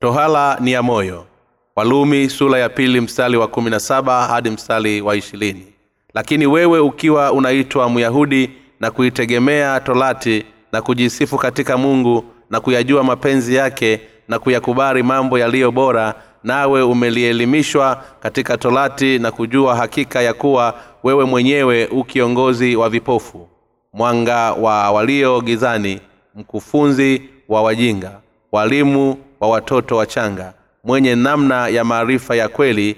tohala ni ya moyo. Walumi sura ya pili mstari wa kumi na saba hadi mstari wa ishirini. Lakini wewe ukiwa unaitwa myahudi na kuitegemea torati na kujisifu katika mungu na kuyajua mapenzi yake na kuyakubali mambo yaliyo bora nawe umelielimishwa katika torati na kujua hakika ya kuwa wewe mwenyewe u kiongozi wa vipofu mwanga wa walio gizani mkufunzi wa wajinga walimu wa watoto wachanga mwenye namna ya maarifa ya kweli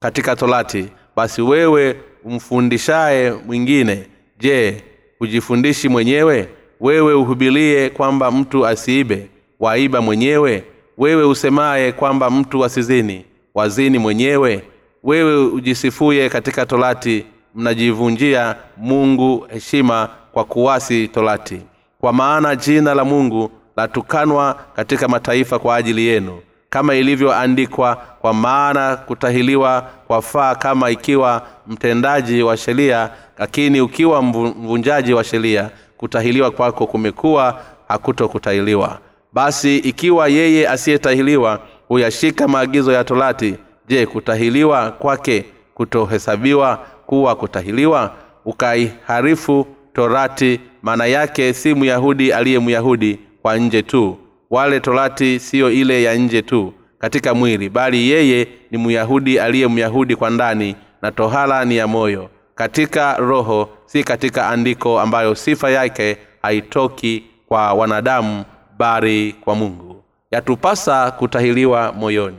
katika torati basi wewe umfundishaye mwingine. Je hujifundishi mwenyewe? Wewe uhubilie kwamba mtu asiibe waiba mwenyewe? Wewe usemaye kwamba mtu asizini wazini mwenyewe? Wewe ujisifuye katika torati mnajivunjia mungu heshima kwa kuwasi torati. Kwa maana jina la mungu latukanwa katika mataifa kwa ajili yenu kama ilivyoandikwa kwa maana kutahiliwa kwafaa kama ikiwa mtendaji wa sheria lakini ukiwa mvunjaji wa sheria kutahiliwa kwako kumekuwa hakutokutahiliwa. Basi ikiwa yeye asiyetahiliwa huyashika maagizo ya torati je kutahiliwa kwake kutohesabiwa kuwa kutahiliwa? Ukaiharifu torati maana yake si myahudi aliye myahudi kwa nje tu. Wale torati siyo ile ya nje tu katika mwili bali yeye ni myahudi aliye myahudi kwa ndani na tohala ni ya moyo. Katika roho si katika andiko ambayo sifa yake haitoki kwa wanadamu bali kwa mungu. Yatupasa kutahiliwa moyoni.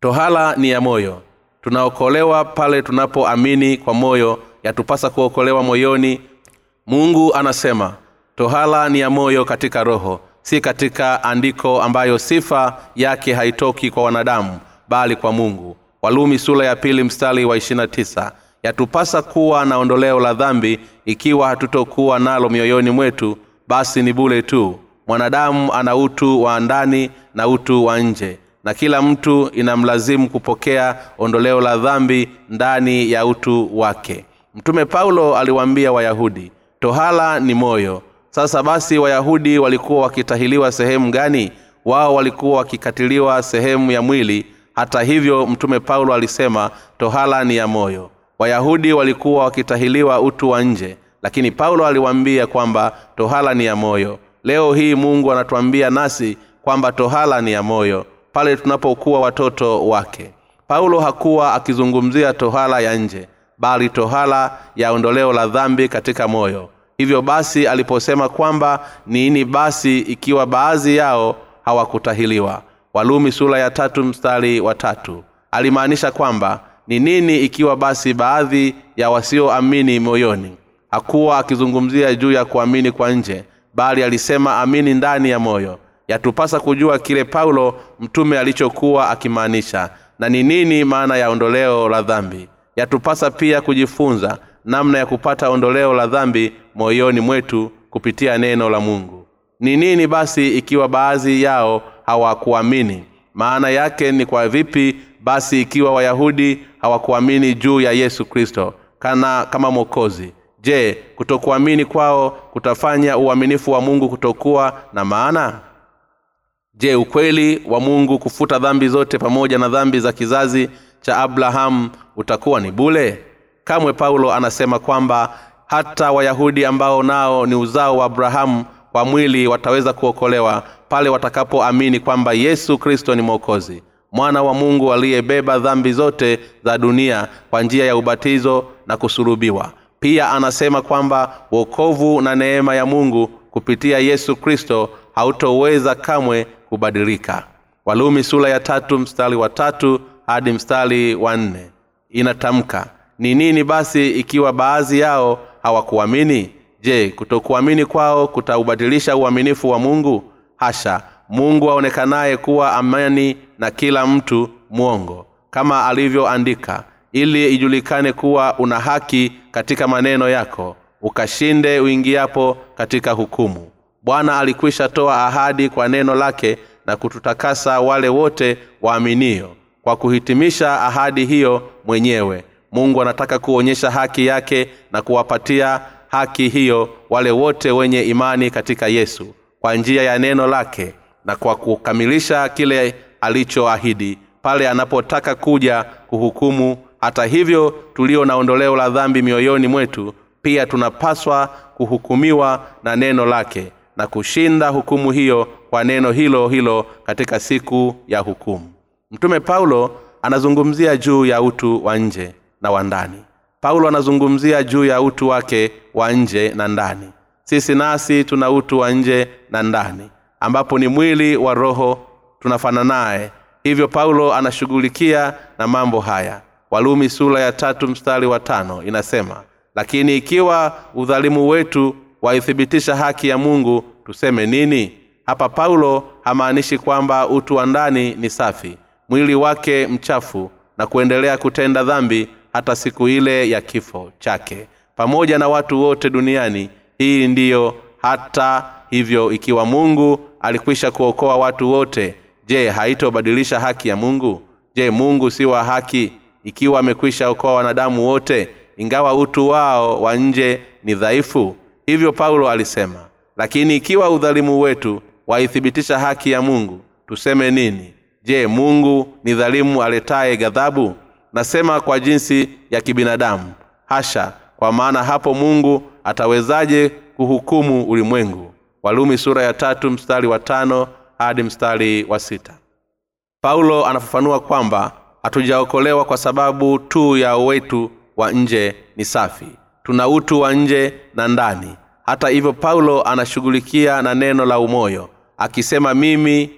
Tohala ni ya moyo. Tunaokolewa pale tunapoamini kwa moyo yatupasa kuokolewa moyoni. Mungu anasema tohala ni ya moyo katika roho si katika andiko ambayo sifa yake haitoki kwa wanadamu bali kwa mungu. Walumi sula ya pili mstari wa 29 yatupasa kuwa na ondoleo la dhambi ikiwa hatutokuwa nalo mioyoni mwetu basi ni bule tu. Mwanadamu ana utu wa ndani na utu wa nje na kila mtu inamlazimu kupokea ondoleo la dhambi ndani ya utu wake. Mtume paulo aliwaambia wayahudi tohala ni moyo sasa basi wayahudi walikuwa wakitahiliwa sehemu gani? Wao walikuwa wakikatiliwa sehemu ya mwili. Hata hivyo mtume paulo alisema tohala ni ya moyo. Wayahudi walikuwa wakitahiliwa utu wa nje lakini paulo aliwaambia kwamba tohala ni ya moyo. Leo hii mungu anatuambia nasi kwamba tohala ni ya moyo pale tunapokuwa watoto wake. Paulo hakuwa akizungumzia tohala ya nje bali tohala ya ondoleo la dhambi katika moyo hivyo basi aliposema kwamba nini basi ikiwa baadhi yao hawakutahiliwa. Walumi sura ya tatu mstari wa tatu. Alimaanisha kwamba ni nini ikiwa basi baadhi ya wasioamini moyoni? Hakuwa akizungumzia juu ya kuamini kwa nje bali alisema amini ndani ya moyo. Yatupasa kujua kile paulo mtume alichokuwa akimaanisha. Na ni nini maana ya ondoleo la dhambi? Yatupasa pia kujifunza namna ya kupata ondoleo la dhambi moyoni mwetu kupitia neno la mungu. Ni nini basi ikiwa baadhi yao hawakuamini? Maana yake ni kwa vipi basi ikiwa wayahudi hawakuamini juu ya yesu kristo? Kana kama mwokozi. Je kutokuamini kwao kutafanya uaminifu wa mungu kutokuwa na maana? Je ukweli wa mungu kufuta dhambi zote pamoja na dhambi za kizazi cha abrahamu utakuwa ni bule kamwe paulo anasema kwamba hata wayahudi ambao nao ni uzao wa abrahamu kwa mwili wataweza kuokolewa pale watakapoamini kwamba yesu kristo ni mwokozi mwana wa mungu aliyebeba dhambi zote za dunia kwa njia ya ubatizo na kusulubiwa. Pia anasema kwamba wokovu na neema ya mungu kupitia yesu kristo hautoweza kamwe kubadilika. Walumi sula ya tatu mstari wa tatu hadi mstari wa nne. Inatamka ni nini basi ikiwa baadhi yao hawakuamini? Je kutokuamini kwao kutaubadilisha uaminifu wa mungu? Hasha mungu aonekanaye kuwa amani na kila mtu mwongo kama alivyoandika ili ijulikane kuwa una haki katika maneno yako ukashinde uingiapo katika hukumu. Bwana alikwisha toa ahadi kwa neno lake na kututakasa wale wote waaminio kwa kuhitimisha ahadi hiyo mwenyewe mungu anataka kuonyesha haki yake na kuwapatia haki hiyo wale wote wenye imani katika yesu kwa njia ya neno lake na kwa kukamilisha kile alichoahidi pale anapotaka kuja kuhukumu. Hata hivyo tulio na ondoleo la dhambi mioyoni mwetu pia tunapaswa kuhukumiwa na neno lake na kushinda hukumu hiyo kwa neno hilo hilo katika siku ya hukumu. Mtume paulo anazungumzia juu ya utu wa nje na wa ndani. Paulo anazungumzia juu ya utu wake wa nje na ndani. Sisi nasi tuna utu wa nje na ndani ambapo ni mwili wa roho tunafana naye hivyo paulo anashughulikia na mambo haya. Walumi sura ya tatu mstari wa tano inasema lakini ikiwa udhalimu wetu waithibitisha haki ya mungu tuseme nini? Hapa paulo hamaanishi kwamba utu wa ndani ni safi mwili wake mchafu na kuendelea kutenda dhambi hata siku ile ya kifo chake. Pamoja na watu wote duniani hii ndiyo hata hivyo ikiwa mungu alikwisha kuokoa watu wote je haitobadilisha haki ya mungu? Je mungu si wa haki ikiwa amekwisha okoa wanadamu wote ingawa utu wao wa nje ni dhaifu? Hivyo paulo alisema lakini ikiwa udhalimu wetu waithibitisha haki ya mungu tuseme nini? Je mungu ni dhalimu aletaye ghadhabu nasema kwa jinsi ya kibinadamu. Hasha kwa maana hapo mungu atawezaje kuhukumu ulimwengu? Walumi sura ya tatu mstari wa tano hadi mstari wa sita. Paulo anafafanua kwamba hatujaokolewa kwa sababu tu ya wetu wa nje ni safi. Tuna utu wa nje na ndani. Hata hivyo paulo anashughulikia na neno la umoyo akisema mimi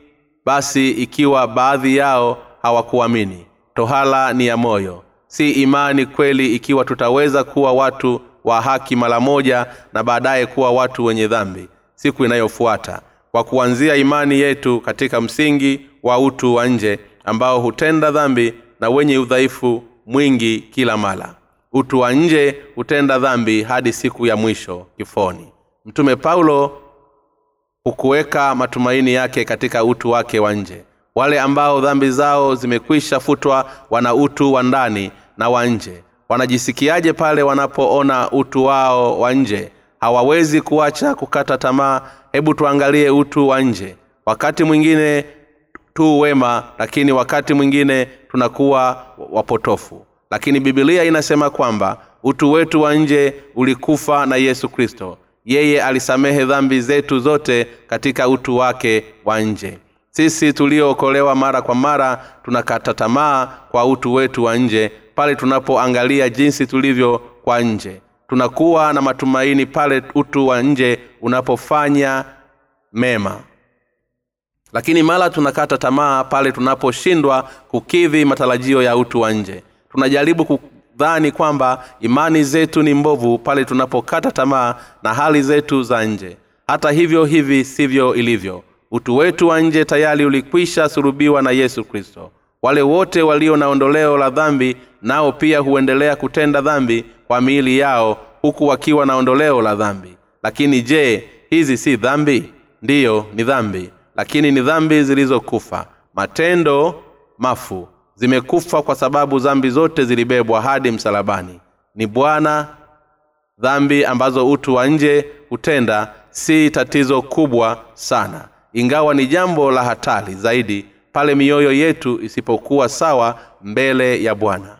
basi ikiwa baadhi yao hawakuamini tohala ni ya moyo. Si imani kweli ikiwa tutaweza kuwa watu wa haki mara moja na baadaye kuwa watu wenye dhambi siku inayofuata. Kwa kuanzia imani yetu katika msingi wa utu wa nje ambao hutenda dhambi na wenye udhaifu mwingi kila mara. Utu wa nje hutenda dhambi hadi siku ya mwisho kifoni. Mtume paulo hukuweka matumaini yake katika utu wake wa nje wale ambao dhambi zao zimekwisha futwa wana utu wa ndani na wa nje. Wanajisikiaje pale wanapoona utu wao wa nje? Hawawezi kuacha kukata tamaa. Hebu tuangalie utu wa nje. Wakati mwingine tu wema lakini wakati mwingine tunakuwa wapotofu. Lakini bibilia inasema kwamba utu wetu wa nje ulikufa na yesu kristo. Yeye alisamehe dhambi zetu zote katika utu wake wa nje sisi tuliookolewa mara kwa mara tunakata tamaa kwa utu wetu wa nje pale tunapoangalia jinsi tulivyo kwa nje. Tunakuwa na matumaini pale utu wa nje unapofanya mema. Lakini mara tunakata tamaa pale tunaposhindwa kukidhi matarajio ya utu wa nje. Tunajaribu kudhani kwamba imani zetu ni mbovu pale tunapokata tamaa na hali zetu za nje. Hata hivyo hivi sivyo ilivyo utu wetu wa nje tayari ulikwisha surubiwa na yesu kristo. Wale wote walio na ondoleo la dhambi nao pia huendelea kutenda dhambi kwa miili yao huku wakiwa na ondoleo la dhambi. Lakini je hizi si dhambi? Ndiyo ni dhambi. Lakini ni dhambi zilizokufa. Matendo mafu zimekufa kwa sababu dhambi zote zilibebwa hadi msalabani. Ni bwana dhambi ambazo utu wa nje hutenda si tatizo kubwa sana ingawa ni jambo la hatari zaidi pale mioyo yetu isipokuwa sawa mbele ya bwana.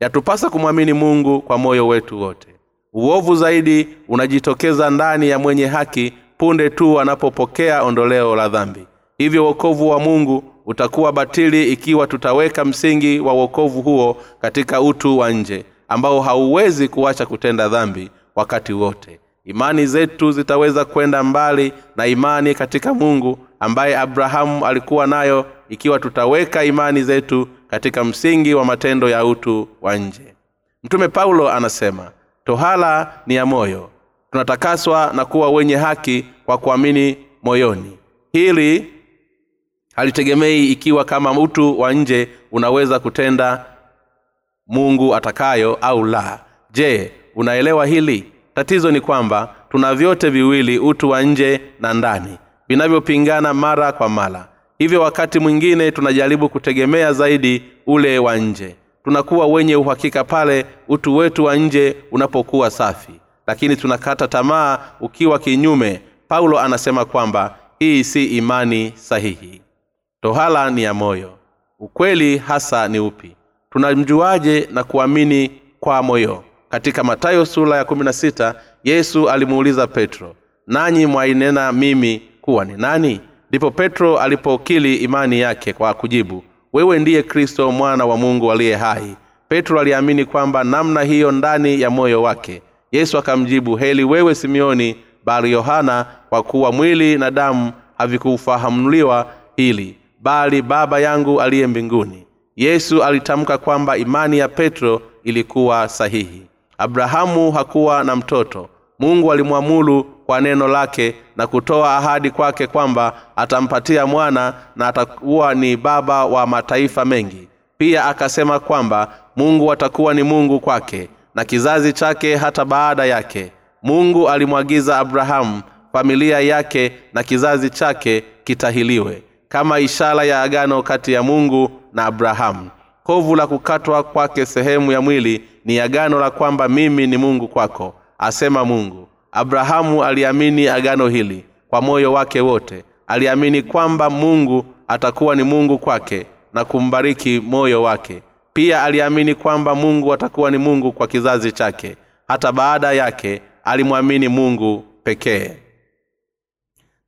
Yatupasa kumwamini mungu kwa moyo wetu wote. Uovu zaidi unajitokeza ndani ya mwenye haki punde tu anapopokea ondoleo la dhambi. Hivyo wokovu wa mungu utakuwa batili ikiwa tutaweka msingi wa wokovu huo katika utu wa nje ambao hauwezi kuacha kutenda dhambi wakati wote imani zetu zitaweza kwenda mbali na imani katika mungu ambaye abrahamu alikuwa nayo ikiwa tutaweka imani zetu katika msingi wa matendo ya utu wa nje. Mtume paulo anasema tohala ni ya moyo. Tunatakaswa na kuwa wenye haki kwa kuamini moyoni. Hili halitegemei ikiwa kama utu wa nje unaweza kutenda mungu atakayo au la. Je unaelewa hili tatizo ni kwamba tuna vyote viwili utu wa nje na ndani vinavyopingana mara kwa mara. Hivyo wakati mwingine tunajaribu kutegemea zaidi ule wa nje. Tunakuwa wenye uhakika pale utu wetu wa nje unapokuwa safi. Lakini tunakata tamaa ukiwa kinyume. Paulo anasema kwamba hii si imani sahihi. Tohala ni ya moyo. Ukweli hasa ni upi? Tunamjuaje na kuamini kwa moyo katika matayo sura ya 16 yesu alimuuliza petro nanyi mwainena mimi kuwa ni nani? Ndipo petro alipokili imani yake kwa kujibu wewe ndiye kristo mwana wa mungu aliye hai. Petro aliamini kwamba namna hiyo ndani ya moyo wake. Yesu akamjibu heli wewe simeoni bali yohana kwa kuwa mwili na damu havikufahamuliwa hili bali baba yangu aliye mbinguni. Yesu alitamka kwamba imani ya petro ilikuwa sahihi abrahamu hakuwa na mtoto. Mungu alimwamulu kwa neno lake na kutoa ahadi kwake kwamba atampatia mwana na atakuwa ni baba wa mataifa mengi. Pia akasema kwamba mungu atakuwa ni mungu kwake na kizazi chake hata baada yake. Mungu alimwagiza abrahamu familia yake na kizazi chake kitahiliwe kama ishara ya agano kati ya mungu na abrahamu kovu la kukatwa kwake sehemu ya mwili ni agano la kwamba mimi ni mungu kwako asema mungu. Abrahamu aliamini agano hili kwa moyo wake wote. Aliamini kwamba mungu atakuwa ni mungu kwake na kumbariki moyo wake. Pia aliamini kwamba mungu atakuwa ni mungu kwa kizazi chake. Hata baada yake alimwamini mungu pekee.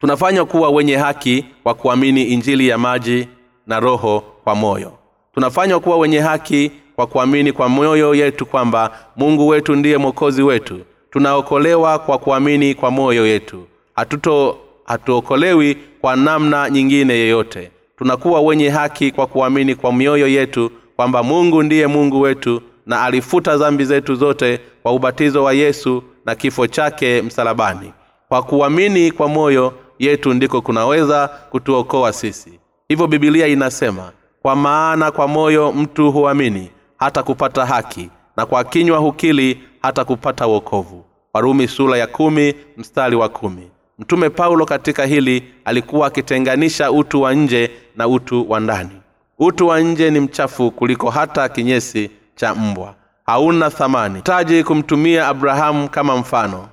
Tunafanywa kuwa wenye haki kwa kuamini injili ya maji na roho kwa moyo tunafanywa kuwa wenye haki kwa kuamini kwa moyo yetu kwamba mungu wetu ndiye mwokozi wetu. Tunaokolewa kwa kuamini kwa moyo yetu. Hatuto hatuokolewi kwa namna nyingine yeyote. Tunakuwa wenye haki kwa kuamini kwa mioyo yetu kwamba mungu ndiye mungu wetu na alifuta dhambi zetu zote kwa ubatizo wa yesu na kifo chake msalabani. Kwa kuamini kwa moyo yetu ndiko kunaweza kutuokoa sisi. Hivyo bibilia inasema kwa maana kwa moyo mtu huamini hata kupata haki na kwa kinywa hukili hata kupata wokovu. Warumi sura ya kumi mstari wa kumi. Mtume paulo katika hili alikuwa akitenganisha utu wa nje na utu wa ndani. Utu wa nje ni mchafu kuliko hata kinyesi cha mbwa. Hauna thamani. Taji kumtumia abrahamu kama mfano.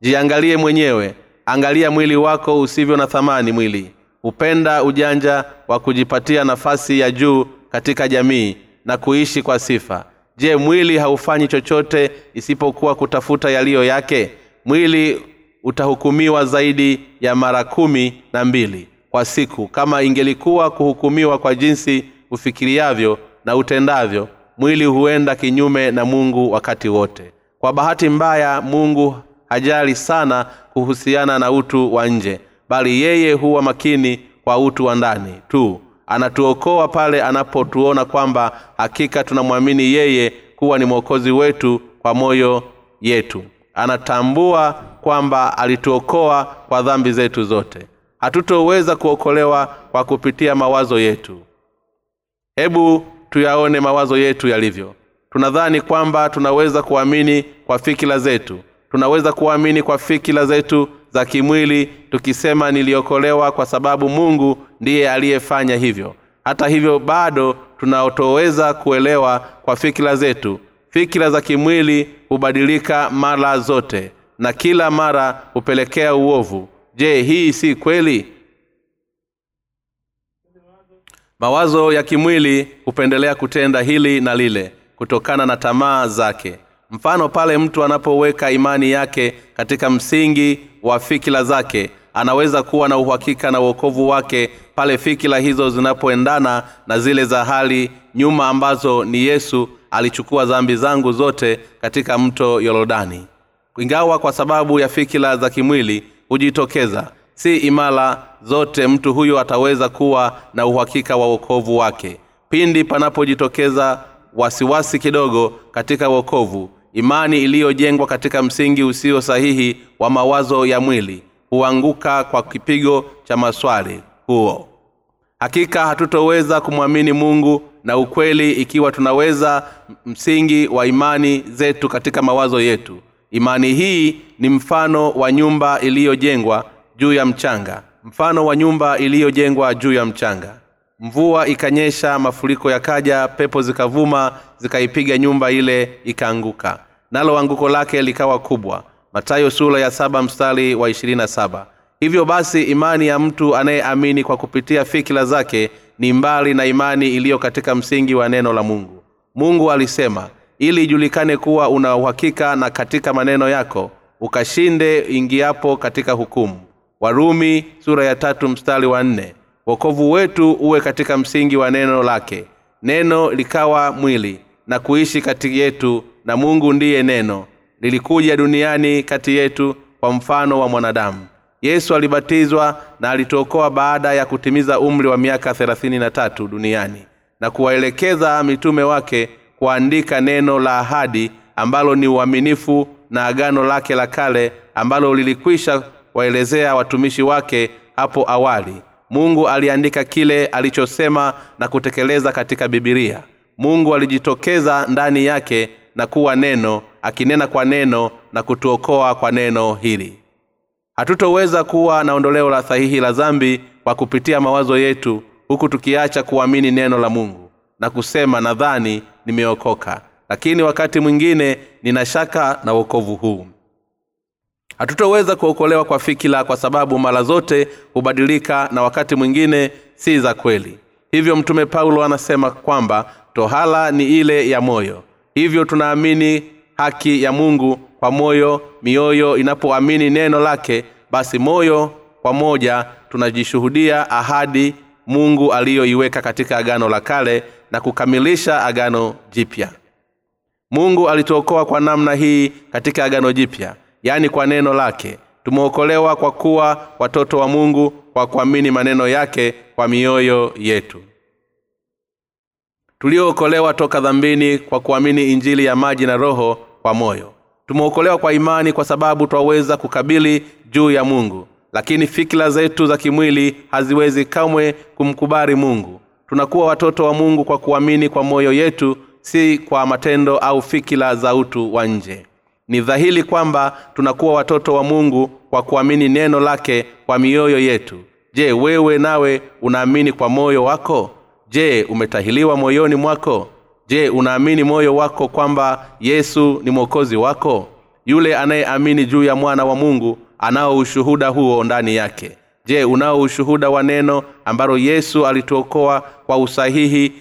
Jiangalie mwenyewe. Angalia mwili wako usivyo na thamani mwili hupenda ujanja wa kujipatia nafasi ya juu katika jamii na kuishi kwa sifa. Je mwili haufanyi chochote isipokuwa kutafuta yaliyo yake? Mwili utahukumiwa zaidi ya mara kumi na mbili kwa siku. Kama ingelikuwa kuhukumiwa kwa jinsi ufikiriavyo na utendavyo mwili huenda kinyume na mungu wakati wote. Kwa bahati mbaya mungu hajali sana kuhusiana na utu wa nje bali yeye huwa makini kwa utu wa ndani tu. Anatuokoa pale anapotuona kwamba hakika tunamwamini yeye kuwa ni mwokozi wetu kwa moyo yetu. Anatambua kwamba alituokoa kwa dhambi zetu zote. Hatutoweza kuokolewa kwa kupitia mawazo yetu. Hebu tuyaone mawazo yetu yalivyo. Tunadhani kwamba tunaweza kuamini kwa fikira zetu. Tunaweza kuamini kwa fikira zetu za kimwili tukisema niliokolewa kwa sababu mungu ndiye aliyefanya hivyo. Hata hivyo bado tunaotoweza kuelewa kwa fikira zetu. Fikira za kimwili hubadilika mara zote na kila mara hupelekea uovu. Je hii si kweli? Mawazo ya kimwili hupendelea kutenda hili na lile kutokana na tamaa zake mfano pale mtu anapoweka imani yake katika msingi wa fikira zake anaweza kuwa na uhakika na uokovu wake pale fikira hizo zinapoendana na zile za hali nyuma ambazo ni yesu alichukua dhambi zangu zote katika mto yorodani. Ingawa kwa sababu ya fikira za kimwili hujitokeza si imara zote mtu huyo ataweza kuwa na uhakika wa uokovu wake. Pindi panapojitokeza wasiwasi kidogo katika uokovu imani iliyojengwa katika msingi usio sahihi wa mawazo ya mwili huanguka kwa kipigo cha maswali huo. Hakika hatutoweza kumwamini mungu na ukweli ikiwa tunaweza msingi wa imani zetu katika mawazo yetu. Imani hii ni mfano wa nyumba iliyojengwa juu ya mchanga. Mfano wa nyumba iliyojengwa juu ya mchanga mvua ikanyesha mafuriko yakaja pepo zikavuma zikaipiga nyumba ile ikaanguka. Nalo anguko lake likawa kubwa. Matayo sura ya saba mstari wa ishirini na saba. Hivyo basi imani ya mtu anayeamini kwa kupitia fikira zake ni mbali na imani iliyo katika msingi wa neno la mungu. Mungu alisema ili ijulikane kuwa una uhakika na katika maneno yako ukashinde ingiapo katika hukumu. Warumi sura ya tatu mstari wa nne wokovu wetu uwe katika msingi wa neno lake neno likawa mwili na kuishi kati yetu na mungu ndiye neno lilikuja duniani kati yetu kwa mfano wa mwanadamu. Yesu alibatizwa na alituokoa baada ya kutimiza umri wa miaka thelathini na tatu duniani na kuwaelekeza mitume wake kuandika neno la ahadi ambalo ni uaminifu na agano lake la kale ambalo lilikwisha waelezea watumishi wake hapo awali mungu aliandika kile alichosema na kutekeleza katika bibilia mungu alijitokeza ndani yake na kuwa neno akinena kwa neno na kutuokoa kwa neno hili. Hatutoweza kuwa na ondoleo la sahihi la dhambi kwa kupitia mawazo yetu huku tukiacha kuamini neno la mungu na kusema nadhani nimeokoka. Lakini wakati mwingine nina shaka na uokovu huu hatutoweza kuokolewa kwa fikira kwa sababu mara zote hubadilika na wakati mwingine si za kweli. Hivyo mtume paulo anasema kwamba tohala ni ile ya moyo. Hivyo tunaamini haki ya mungu kwa moyo mioyo inapoamini neno lake basi moyo kwa moja tunajishuhudia ahadi mungu aliyoiweka katika agano la kale na kukamilisha agano jipya. Mungu alituokoa kwa namna hii katika agano jipya yaani kwa neno lake. Tumeokolewa kwa kuwa watoto wa mungu kwa kuamini maneno yake kwa mioyo yetu. Tuliookolewa toka dhambini kwa kuamini injili ya maji na roho kwa moyo. Tumeokolewa kwa imani kwa sababu twaweza kukabili juu ya mungu. Lakini fikira zetu za kimwili haziwezi kamwe kumkubali mungu. Tunakuwa watoto wa mungu kwa kuamini kwa moyo yetu si kwa matendo au fikira za utu wa nje ni dhahiri kwamba tunakuwa watoto wa mungu kwa kuamini neno lake kwa mioyo yetu. Je wewe nawe unaamini kwa moyo wako? Je umetahiliwa moyoni mwako? Je unaamini moyo wako kwamba yesu ni mwokozi wako? Yule anayeamini juu ya mwana wa mungu anao ushuhuda huo ndani yake. Je unao ushuhuda wa neno ambalo yesu alituokoa kwa usahihi?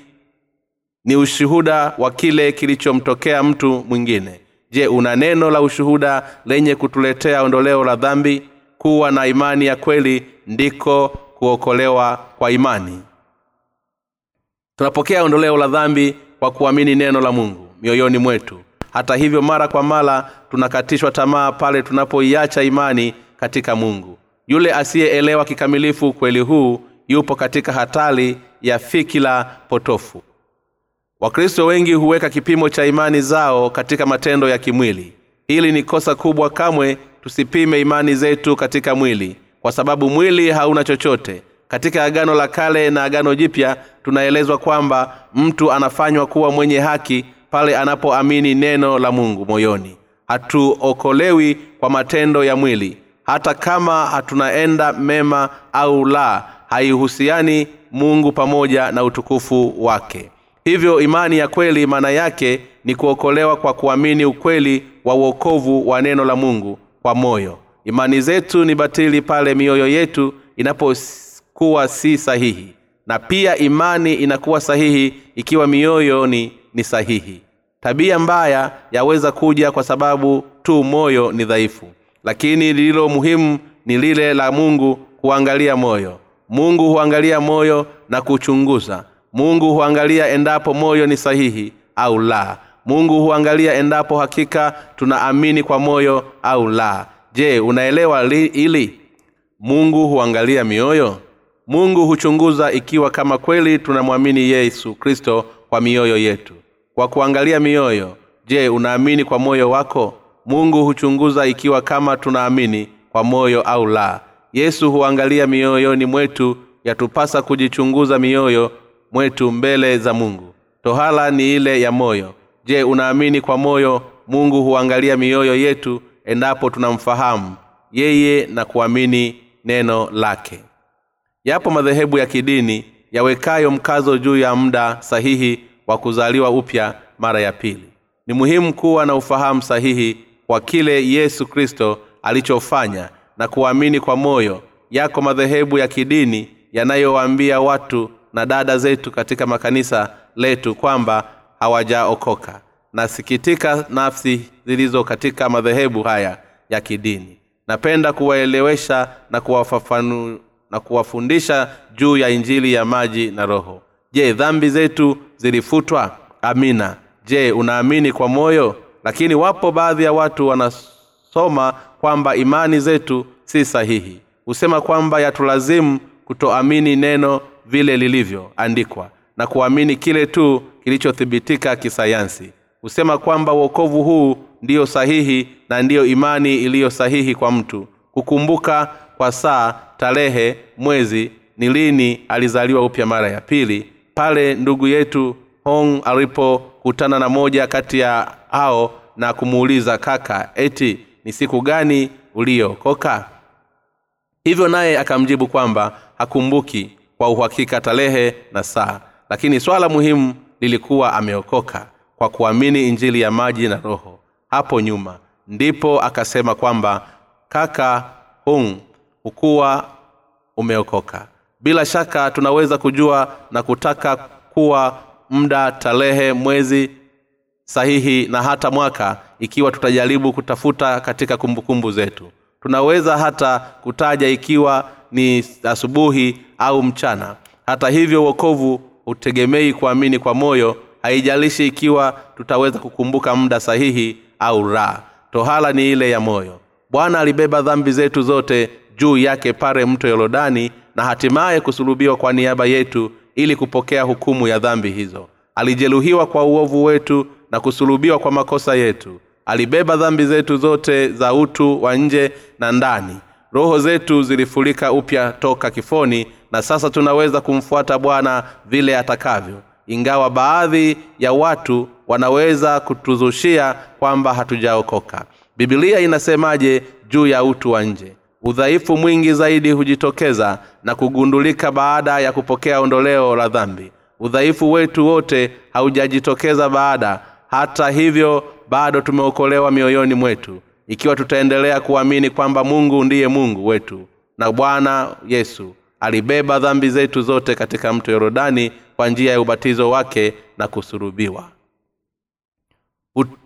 Ni ushuhuda wa kile kilichomtokea mtu mwingine je una neno la ushuhuda lenye kutuletea ondoleo la dhambi? Kuwa na imani ya kweli ndiko kuokolewa kwa imani. Tunapokea ondoleo la dhambi kwa kuamini neno la mungu mioyoni mwetu. Hata hivyo mara kwa mara tunakatishwa tamaa pale tunapoiacha imani katika mungu. Yule asiyeelewa kikamilifu ukweli huu yupo katika hatari ya fikila potofu wakristo wengi huweka kipimo cha imani zao katika matendo ya kimwili. Hili ni kosa kubwa kamwe tusipime imani zetu katika mwili kwa sababu mwili hauna chochote. Katika agano la kale na agano jipya tunaelezwa kwamba mtu anafanywa kuwa mwenye haki pale anapoamini neno la mungu moyoni. Hatuokolewi kwa matendo ya mwili. Hata kama hatunaenda mema au la haihusiani mungu pamoja na utukufu wake hivyo imani ya kweli maana yake ni kuokolewa kwa kuamini ukweli wa uokovu wa neno la mungu kwa moyo. Imani zetu ni batili pale mioyo yetu inapokuwa si sahihi. Na pia imani inakuwa sahihi ikiwa mioyoni ni, sahihi. Tabia mbaya yaweza kuja kwa sababu tu moyo ni dhaifu. Lakini lililo muhimu ni lile la mungu kuangalia moyo. Mungu huangalia moyo na kuchunguza mungu huangalia endapo moyo ni sahihi au la. Mungu huangalia endapo hakika tunaamini kwa moyo au la. Je unaelewa ili? Mungu huangalia mioyo? Mungu huchunguza ikiwa kama kweli tunamwamini yesu kristo kwa mioyo yetu. Kwa kuangalia mioyo je unaamini kwa moyo wako? Mungu huchunguza ikiwa kama tunaamini kwa moyo au la. Yesu huangalia mioyoni mwetu yatupasa kujichunguza mioyo mwetu mbele za mungu. Tohala ni ile ya moyo. Je unaamini kwa moyo mungu huangalia mioyo yetu endapo tunamfahamu yeye na kuamini neno lake. Yapo madhehebu ya kidini yawekayo mkazo juu ya muda sahihi wa kuzaliwa upya mara ya pili. Ni muhimu kuwa na ufahamu sahihi kwa kile yesu kristo alichofanya na kuamini kwa moyo. Yako madhehebu ya kidini yanayowaambia watu na dada zetu katika makanisa letu kwamba hawajaokoka. Nasikitika nafsi zilizo katika madhehebu haya ya kidini. Napenda kuwaelewesha na kuwafafanu na kuwafundisha juu ya injili ya maji na roho. Je dhambi zetu zilifutwa? Amina. Je unaamini kwa moyo? Lakini wapo baadhi ya watu wanasoma kwamba imani zetu si sahihi. Husema kwamba yatulazimu kutoamini neno vile lilivyoandikwa na kuamini kile tu kilichothibitika kisayansi. Husema kwamba uokovu huu ndiyo sahihi na ndiyo imani iliyo sahihi kwa mtu. Kukumbuka kwa saa tarehe mwezi ni lini alizaliwa upya mara ya pili. Pale ndugu yetu hong alipokutana na moja kati ya hao na kumuuliza kaka eti ni siku gani uliokoka? Hivyo naye akamjibu kwamba hakumbuki kwa uhakika tarehe na saa. Lakini swala muhimu lilikuwa ameokoka kwa kuamini injili ya maji na roho. Hapo nyuma ndipo akasema kwamba kaka hung hukuwa umeokoka. Bila shaka tunaweza kujua na kutaka kuwa muda tarehe mwezi sahihi na hata mwaka ikiwa tutajaribu kutafuta katika kumbukumbu zetu. Tunaweza hata kutaja ikiwa ni asubuhi au mchana. Hata hivyo uokovu hutegemei kuamini kwa moyo haijalishi ikiwa tutaweza kukumbuka muda sahihi au raha tohala ni ile ya moyo. Bwana alibeba dhambi zetu zote juu yake pale mto yorodani na hatimaye kusulubiwa kwa niaba yetu ili kupokea hukumu ya dhambi hizo. Alijeruhiwa kwa uovu wetu na kusulubiwa kwa makosa yetu. Alibeba dhambi zetu zote za utu wa nje na ndani. Roho zetu zilifurika upya toka kifoni na sasa tunaweza kumfuata bwana vile atakavyo. Ingawa baadhi ya watu wanaweza kutuzushia kwamba hatujaokoka. Bibilia inasemaje juu ya utu wa nje? Udhaifu mwingi zaidi hujitokeza na kugundulika baada ya kupokea ondoleo la dhambi. Udhaifu wetu wote haujajitokeza baada. Hata hivyo bado tumeokolewa mioyoni mwetu ikiwa tutaendelea kuamini kwamba mungu ndiye mungu wetu na bwana yesu alibeba dhambi zetu zote katika mto yorodani kwa njia ya ubatizo wake na kusurubiwa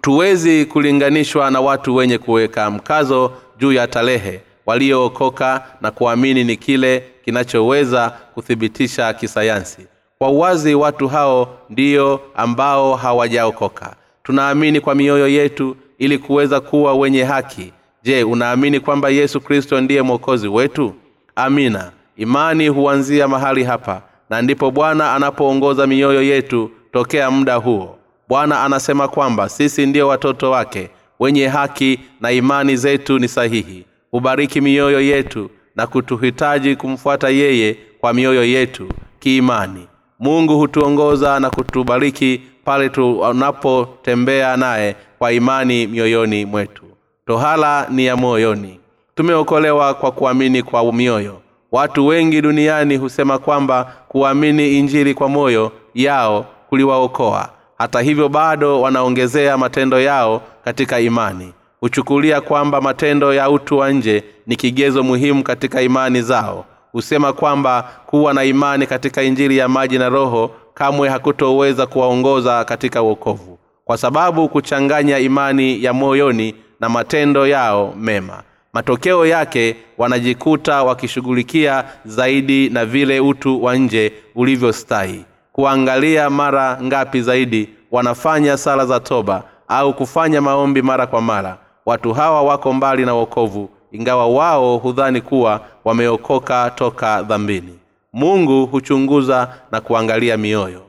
tuwezi kulinganishwa na watu wenye kuweka mkazo juu ya tarehe waliookoka na kuamini ni kile kinachoweza kuthibitisha kisayansi. Kwa uwazi watu hao ndiyo ambao hawajaokoka. Tunaamini kwa mioyo yetu ili kuweza kuwa wenye haki. Je unaamini kwamba yesu kristo ndiye mwokozi wetu? Amina imani huanzia mahali hapa na ndipo bwana anapoongoza mioyo yetu tokea muda huo. Bwana anasema kwamba sisi ndiyo watoto wake wenye haki na imani zetu ni sahihi. Hubariki mioyo yetu na kutuhitaji kumfuata yeye kwa mioyo yetu kiimani. Mungu hutuongoza na kutubariki pale tunapotembea naye kwa imani mioyoni mwetu. Tohala ni ya moyoni. Tumeokolewa kwa kuamini kwa mioyo watu wengi duniani husema kwamba kuamini injili kwa moyo yao kuliwaokoa. Hata hivyo bado wanaongezea matendo yao katika imani. Huchukulia kwamba matendo ya utu wa nje ni kigezo muhimu katika imani zao. Husema kwamba kuwa na imani katika injili ya maji na roho kamwe hakutoweza kuwaongoza katika uokovu kwa sababu kuchanganya imani ya moyoni na matendo yao mema matokeo yake wanajikuta wakishughulikia zaidi na vile utu wa nje ulivyostahi kuangalia mara ngapi zaidi wanafanya sala za toba au kufanya maombi mara kwa mara. Watu hawa wako mbali na wokovu ingawa wao hudhani kuwa wameokoka toka dhambini. Mungu huchunguza na kuangalia mioyo.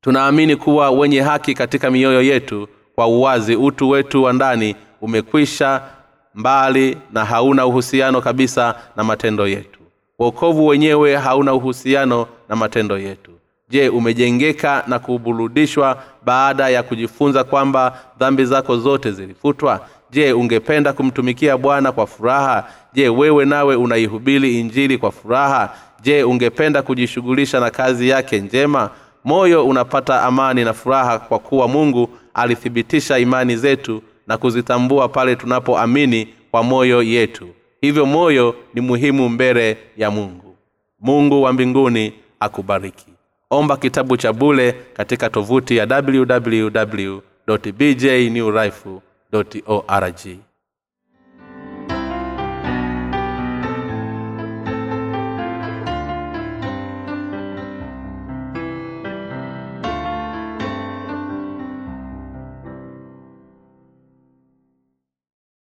Tunaamini kuwa wenye haki katika mioyo yetu kwa uwazi utu wetu wa ndani umekwisha mbali na hauna uhusiano kabisa na matendo yetu. Wokovu wenyewe hauna uhusiano na matendo yetu. Je umejengeka na kuburudishwa baada ya kujifunza kwamba dhambi zako zote zilifutwa? Je ungependa kumtumikia bwana kwa furaha? Je wewe nawe unaihubiri injili kwa furaha? Je ungependa kujishughulisha na kazi yake njema? Moyo unapata amani na furaha kwa kuwa mungu alithibitisha imani zetu na kuzitambua pale tunapoamini kwa moyo yetu. Hivyo moyo ni muhimu mbele ya mungu. Mungu wa mbinguni akubariki. Omba kitabu cha bule katika tovuti ya www bjnewlife org